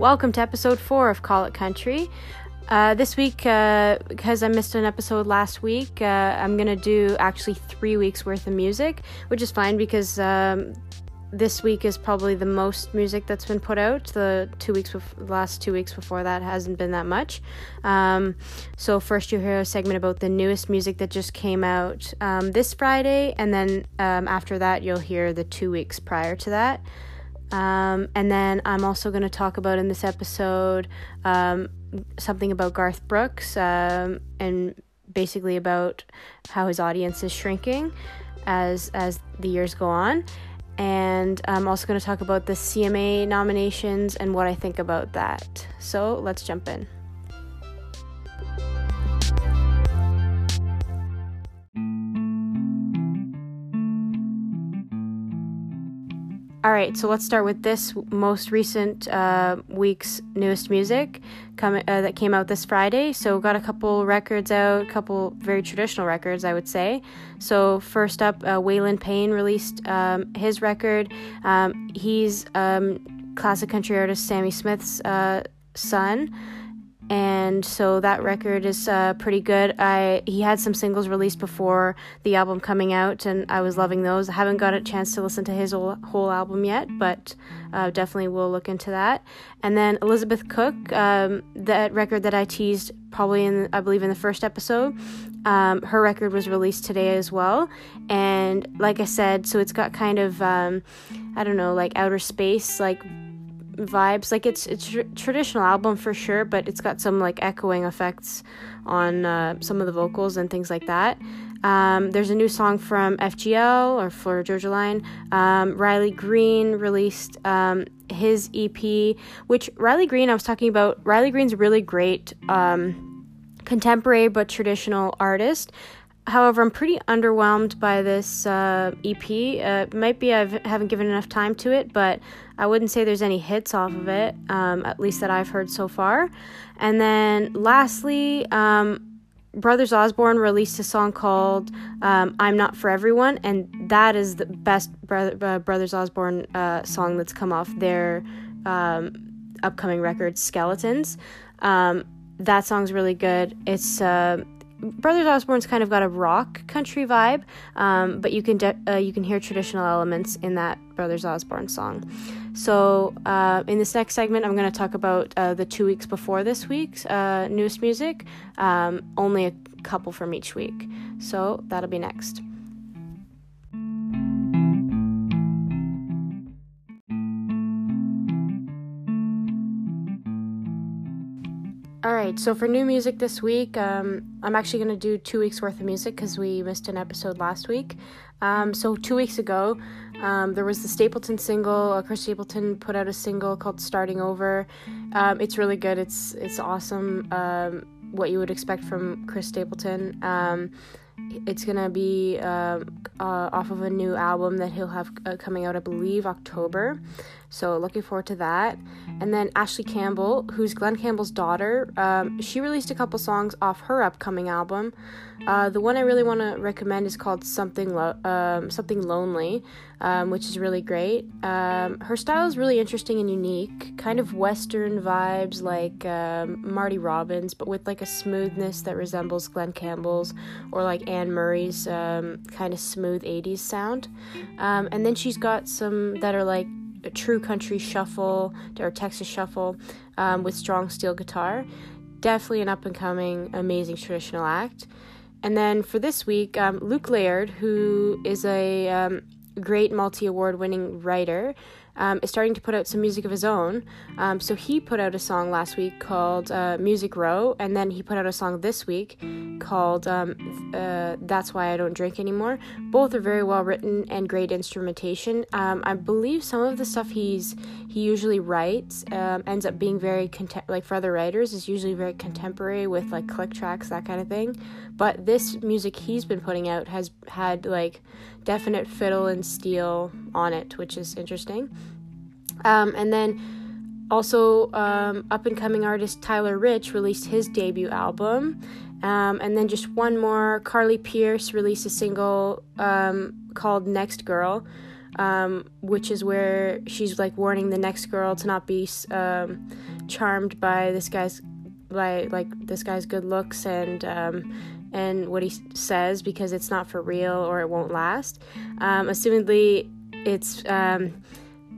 Welcome to episode four of Call It Country. Uh, this week, uh, because I missed an episode last week, uh, I'm gonna do actually three weeks worth of music, which is fine because um, this week is probably the most music that's been put out. The two weeks, bef- last two weeks before that hasn't been that much. Um, so first, you hear a segment about the newest music that just came out um, this Friday, and then um, after that, you'll hear the two weeks prior to that. Um, and then I'm also going to talk about in this episode um, something about Garth Brooks um, and basically about how his audience is shrinking as as the years go on. And I'm also going to talk about the CMA nominations and what I think about that. So let's jump in. All right, so let's start with this most recent uh, week's newest music uh, that came out this Friday. So, got a couple records out, a couple very traditional records, I would say. So, first up, uh, Waylon Payne released um, his record. Um, he's um, classic country artist Sammi Smith's uh, son and so that record is uh, pretty good. I he had some singles released before the album coming out, and I was loving those. I haven't got a chance to listen to his whole, whole album yet, but uh, definitely will look into that. And then Elizabeth Cook, um, that record that I teased probably in I believe in the first episode. Um, her record was released today as well, and like I said, so it's got kind of um, I don't know like outer space like vibes. Like it's it's a traditional album for sure, but it's got some like echoing effects on uh, some of the vocals and things like that. Um, there's a new song from FGL or Florida Georgia Line. Um, Riley Green released um, his EP, which Riley Green I was talking about. Riley Green's really great um, contemporary but traditional artist. However, I'm pretty underwhelmed by this uh, EP. Uh, might be I haven't given enough time to it, but I wouldn't say there's any hits off of it, um, at least that I've heard so far. And then lastly, um, Brothers Osborne released a song called um, I'm Not For Everyone, and that is the best uh, Brothers Osborne uh, song that's come off their um, upcoming record, Skeletons. Um, that song's really good. It's uh, Brothers Osborne's kind of got a rock country vibe, um, but you can de- uh, you can hear traditional elements in that Brothers Osborne song. So uh, in this next segment, I'm going to talk about uh, the two weeks before this week's uh, newest music. Um, only a couple from each week, so that'll be next. All right, so for new music this week, um, I'm actually going to do two weeks worth of music because we missed an episode last week. Um, so, two weeks ago, um, there was the Stapleton single. Uh, Chris Stapleton put out a single called "Starting Over." Um, it's really good. It's it's awesome. Um, what you would expect from Chris Stapleton. Um, it's gonna be uh, uh, off of a new album that he'll have uh, coming out, I believe, October. So looking forward to that. And then Ashley Campbell, who's Glen Campbell's daughter, um, she released a couple songs off her upcoming album. Uh, the one I really want to recommend is called Something Lo- um, Something Lonely, um, which is really great. Um, her style is really interesting and unique, kind of Western vibes like um, Marty Robbins, but with like a smoothness that resembles Glen Campbell's or like Anne Murray's um, kind of smooth 80s sound. and then she's got some that are like true country shuffle or Texas shuffle um, with strong steel guitar. Definitely an up and coming, amazing traditional act. And then for this week, um, Luke Laird, who is a um, great multi award winning writer, um, is starting to put out some music of his own. Um, so he put out a song last week called uh, Music Row, and then he put out a song this week called um, uh, That's Why I Don't Drink Anymore. Both are very well written and great instrumentation. Um, I believe some of the stuff he's he usually writes um, ends up being very like for other writers is usually very contemporary with like click tracks that kind of thing. But this music he's been putting out has had like definite fiddle and steel on it, which is interesting. Um, and then also, um, up and coming artist Tyler Rich released his debut album. Um, and then just one more Carly Pearce released a single um, called Next Girl. um, which is where she's like warning the next girl to not be um, charmed by this guy's by like this guy's good looks and and what he says because it's not for real or it won't last. Um, assumedly, it's um,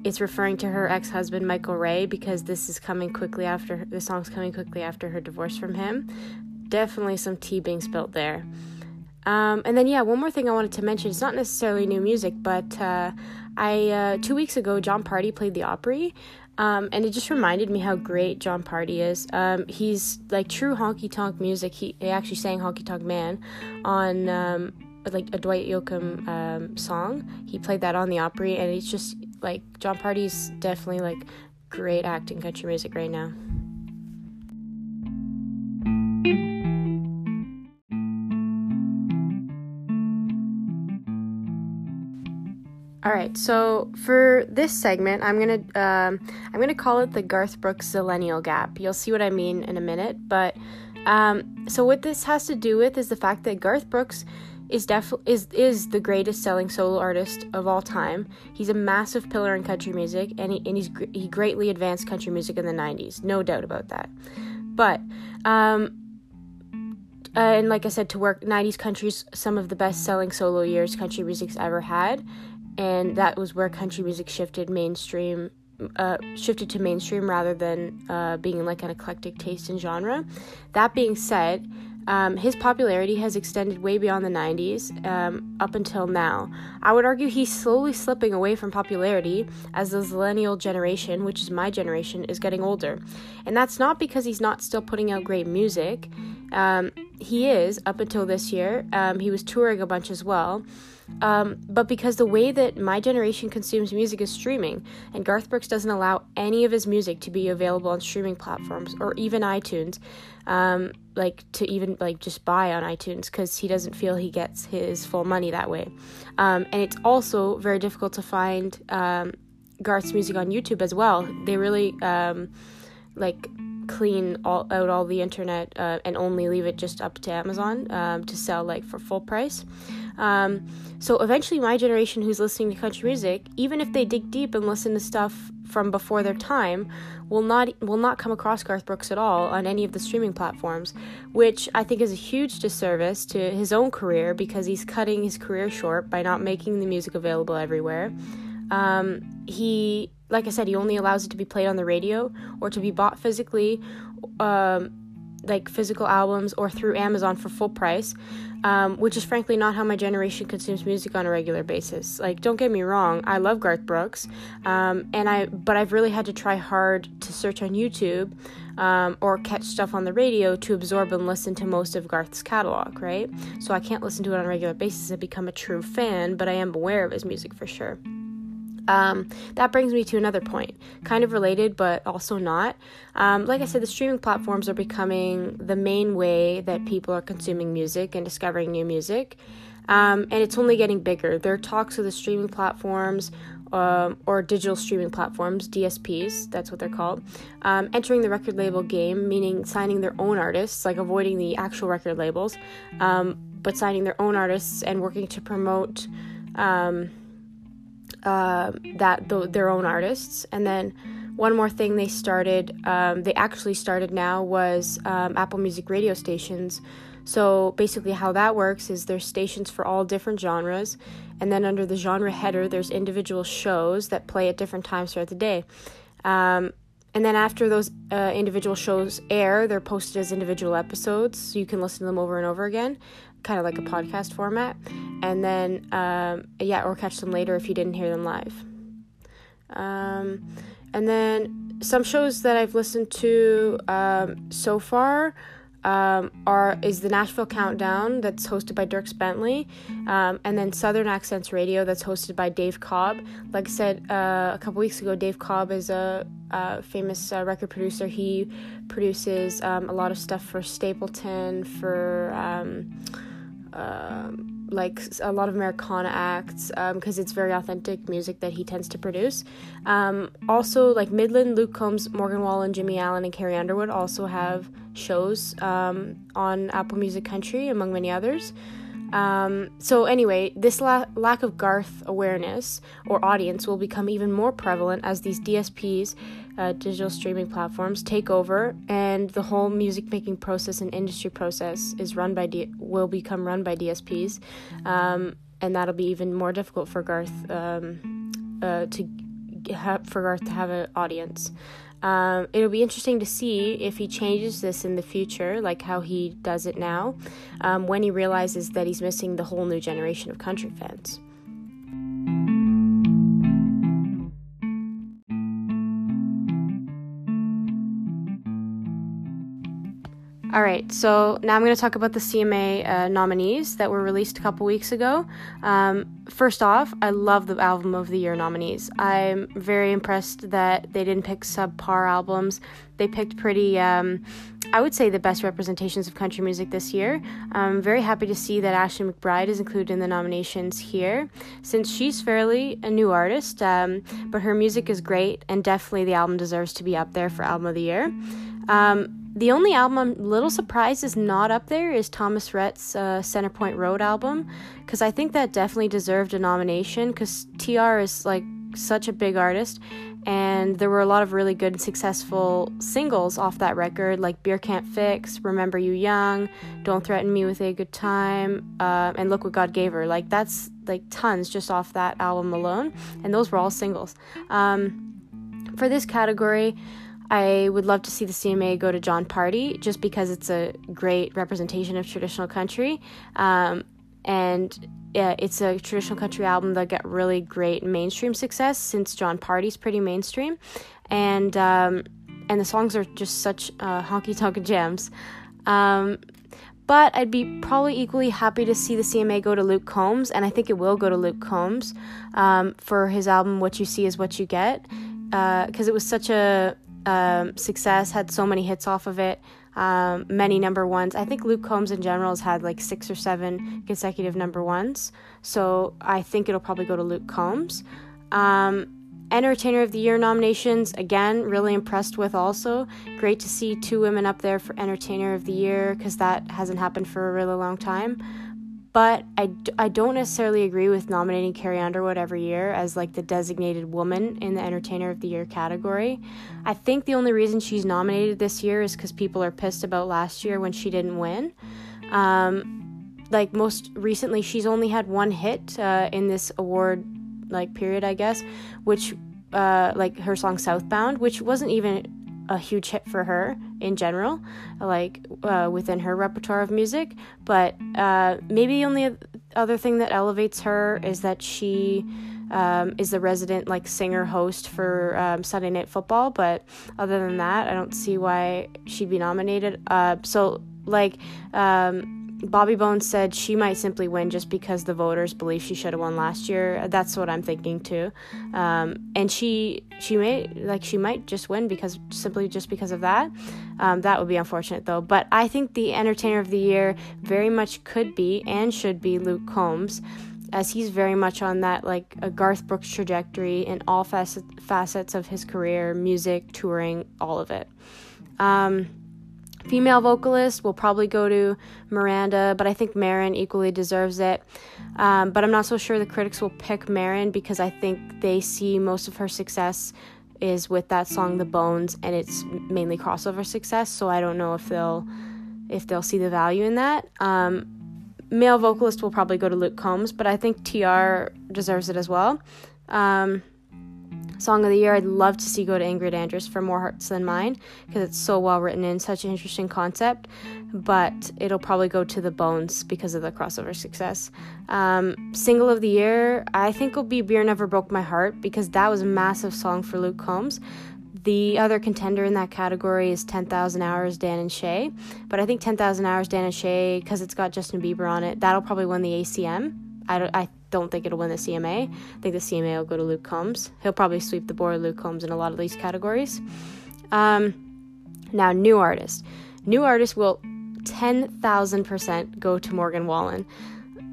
it's referring to her ex-husband Michael Ray because this is coming quickly after the song's coming quickly after her divorce from him. Definitely some tea being spilled there. Um, and then yeah, one more thing I wanted to mention. It's not necessarily new music, but uh, I uh, two weeks ago John Pardi played the Opry, um, and it just reminded me how great John Pardi is. Um, he's like true honky tonk music. He, he, actually sang Honky Tonk Man on um, like a Dwight Yoakam um, song. He played that on the Opry, and it's just like John Pardi's definitely like great acting country music right now. All right, so for this segment, I'm gonna um, I'm gonna call it the Garth Brooks Zillennial Gap. You'll see what I mean in a minute, but um, so what this has to do with is the fact that Garth Brooks is def- is is the greatest selling solo artist of all time. He's a massive pillar in country music, and he and he's he greatly advanced country music in the '90s, no doubt about that. But um, uh, and like I said, to work 90s country's some of the best selling solo years country music's ever had and that was where country music shifted mainstream uh, shifted to mainstream rather than uh, being like an eclectic taste in genre. That being said, um, his popularity has extended way beyond the 90s um, up until now. I would argue he's slowly slipping away from popularity as the millennial generation, which is my generation, is getting older. And that's not because he's not still putting out great music. Um, he is, up until this year. Um, he was touring a bunch as well. Um, but because the way that my generation consumes music is streaming, and Garth Brooks doesn't allow any of his music to be available on streaming platforms or even iTunes, um, like to even like just buy on iTunes because he doesn't feel he gets his full money that way. Um, and it's also very difficult to find um, Garth's music on YouTube as well. They really um, like clean all out all the internet uh, and only leave it just up to Amazon um, to sell like for full price. Um, so eventually, my generation who's listening to country music, even if they dig deep and listen to stuff from before their time, will not will not come across Garth Brooks at all on any of the streaming platforms, which I think is a huge disservice to his own career because he's cutting his career short by not making the music available everywhere. Um, he, like I said, he only allows it to be played on the radio or to be bought physically. Um, like physical albums or through Amazon for full price, um, which is frankly not how my generation consumes music on a regular basis. Like, don't get me wrong, I love Garth Brooks, um, and I but I've really had to try hard to search on YouTube um, or catch stuff on the radio to absorb and listen to most of Garth's catalog, right? So I can't listen to it on a regular basis and become a true fan, but I am aware of his music for sure. Um, that brings me to another point, kind of related but also not. Um, like I said, the streaming platforms are becoming the main way that people are consuming music and discovering new music. Um, and it's only getting bigger. There are talks of the streaming platforms um, or digital streaming platforms, DSPs, that's what they're called, um, entering the record label game, meaning signing their own artists, like avoiding the actual record labels, um, but signing their own artists and working to promote um, uh, that the, their own artists. And then one more thing they started, um, they actually started now, was um, Apple Music radio stations. So basically, how that works is there's stations for all different genres, and then under the genre header, there's individual shows that play at different times throughout the day. Um, and then after those uh, individual shows air, they're posted as individual episodes, so you can listen to them over and over again kind of like a podcast format, and then um, yeah, or catch them later if you didn't hear them live. Um, and then some shows that I've listened to um, so far um, are is the Nashville Countdown that's hosted by Dierks Bentley, um, and then Southern Accents Radio that's hosted by Dave Cobb. Like I said uh, a couple weeks ago, Dave Cobb is a, a famous uh, record producer. He produces um, a lot of stuff for Stapleton, for um, like a lot of Americana acts because um, it's very authentic music that he tends to produce. Um, also, like Midland, Luke Combs, Morgan Wallen, Jimmy Allen, and Carrie Underwood also have shows um, on Apple Music Country, among many others. Um, so, anyway, this la- lack of Garth awareness or audience will become even more prevalent as these DSPs, uh, digital streaming platforms, take over, and the whole music making process and industry process is run by D- will become run by DSPs, um, and that'll be even more difficult for Garth um, uh, to have, for Garth to have an audience. Um, it'll be interesting to see if he changes this in the future, like how he does it now, um, when he realizes that he's missing the whole new generation of country fans. All right, so now I'm going to talk about the CMA uh, nominees that were released a couple weeks ago. Um, first off, I love the Album of the Year nominees. I'm very impressed that they didn't pick subpar albums. They picked pretty, um, I would say, the best representations of country music this year. I'm very happy to see that Ashley McBryde is included in the nominations here, since she's fairly a new artist, um, but her music is great, and definitely the album deserves to be up there for Album of the Year. Um, the only album I'm a little surprised is not up there is Thomas Rhett's uh, Centerpoint Road album, because I think that definitely deserved a nomination, because TR is like such a big artist, and there were a lot of really good successful singles off that record, like Beer Can't Fix, Remember You Young, Don't Threaten Me with a Good Time, uh, and Look What God Gave Her. Like, that's like tons just off that album alone, and those were all singles. Um, for this category, I would love to see the CMA go to John Pardi just because it's a great representation of traditional country. Um, and yeah, it's a traditional country album that got really great mainstream success since John Pardi's pretty mainstream. And, um, and the songs are just such uh, honky tonk gems. Um, but I'd be probably equally happy to see the CMA go to Luke Combs, and I think it will go to Luke Combs um, for his album "What You See Is What You Get," because uh, it was such a um, success, had so many hits off of it, um, many number ones. I think Luke Combs in general has had like six or seven consecutive number ones. So I think it'll probably go to Luke Combs. Um, Entertainer of the Year nominations, again, really impressed with also. Great to see two women up there for Entertainer of the Year because that hasn't happened for a really long time but I, I don't necessarily agree with nominating Carrie Underwood every year as like the designated woman in the Entertainer of the Year category. I think the only reason she's nominated this year is because people are pissed about last year when she didn't win. Um, like most recently, she's only had one hit uh, in this award like period, I guess, which uh, like her song Southbound, which wasn't even a huge hit for her in general, like uh, within her repertoire of music. But uh, maybe the only other thing that elevates her is that she um, is the resident like singer host for um, Sunday Night Football. But other than that, I don't see why she'd be nominated. Uh, so like. Um, Bobby Bones said she might simply win just because the voters believe she should have won last year. That's what I'm thinking too. Um, and she she may like she might just win because simply just because of that. Um, that would be unfortunate though. But I think the entertainer of the year very much could be and should be Luke Combs. As he's very much on that like a Garth Brooks trajectory in all facet, facets of his career, music, touring, all of it. Um, Female vocalist will probably go to Miranda, but I think Maren equally deserves it. Um, but I'm not so sure the critics will pick Maren because I think they see most of her success is with that song The Bones and it's mainly crossover success, so I don't know if they'll if they'll see the value in that. Um, male vocalist will probably go to Luke Combs, but I think TR deserves it as well. Um, Song of the Year, I'd love to see go to Ingrid Andress for More Hearts Than Mine because it's so well written and such an interesting concept. But it'll probably go to The Bones because of the crossover success. Um, single of the Year, I think will be Beer Never Broke My Heart because that was a massive song for Luke Combs. The other contender in that category is 10,000 Hours, Dan and Shay. But I think 10,000 Hours, Dan and Shay, because it's got Justin Bieber on it, that'll probably win the ACM. I, don't, I don't think it'll win the CMA. I think the CMA will go to Luke Combs. He'll probably sweep the board of Luke Combs in a lot of these categories. Um, now, new artist. New artist will 10,000% go to Morgan Wallen.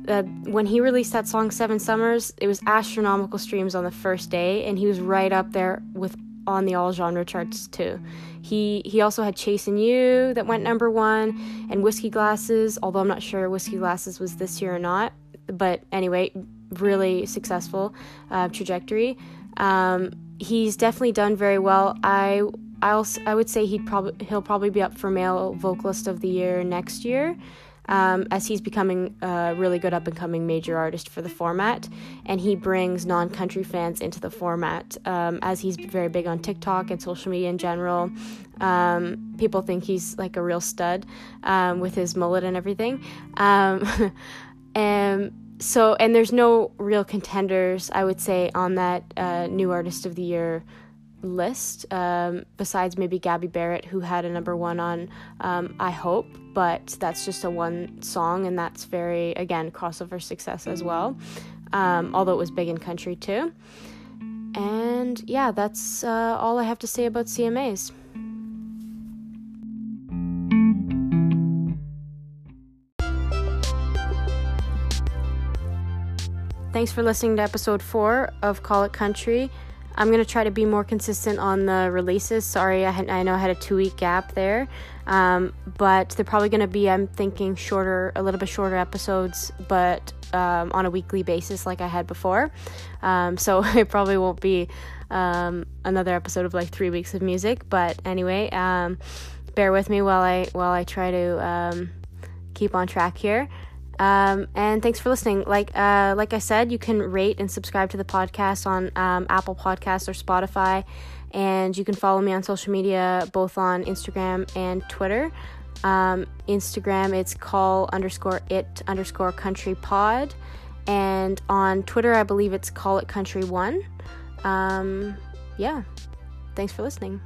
Uh, when he released that song Seven Summers, it was astronomical streams on the first day, and he was right up there with on the all genre charts too. He he also had Chasing You that went number one, and Whiskey Glasses. Although I'm not sure Whiskey Glasses was this year or not, but anyway, really successful uh, trajectory. Um, he's definitely done very well. I I I would say he'd probably he'll probably be up for male vocalist of the year next year um, as he's becoming a really good up and coming major artist for the format. And he brings non country fans into the format um, as he's very big on TikTok and social media in general. Um, people think he's like a real stud um, with his mullet and everything. Um, so, and there's no real contenders, I would say, on that uh, new artist of the year list, um, besides maybe Gabby Barrett, who had a number one on um, I Hope, but that's just a one song, and that's very, again, crossover success as well, um, although it was big in country too. And yeah, that's uh, all I have to say about CMAs. Thanks for listening to episode four of Call It Country. I'm going to try to be more consistent on the releases. Sorry, I, had, I know I had a two week gap there, um, but they're probably going to be, I'm thinking, shorter, a little bit shorter episodes, but um, on a weekly basis like I had before. Um, so it probably won't be um, another episode of like three weeks of music, but anyway, um, bear with me while I while I try to um, keep on track here. Um, and thanks for listening. Like uh, like I said, you can rate and subscribe to the podcast on um, Apple Podcasts or Spotify, and you can follow me on social media, both on Instagram and Twitter. Um, Instagram, it's call underscore it underscore country pod, and on Twitter, I believe it's call it country one. Um, yeah, thanks for listening.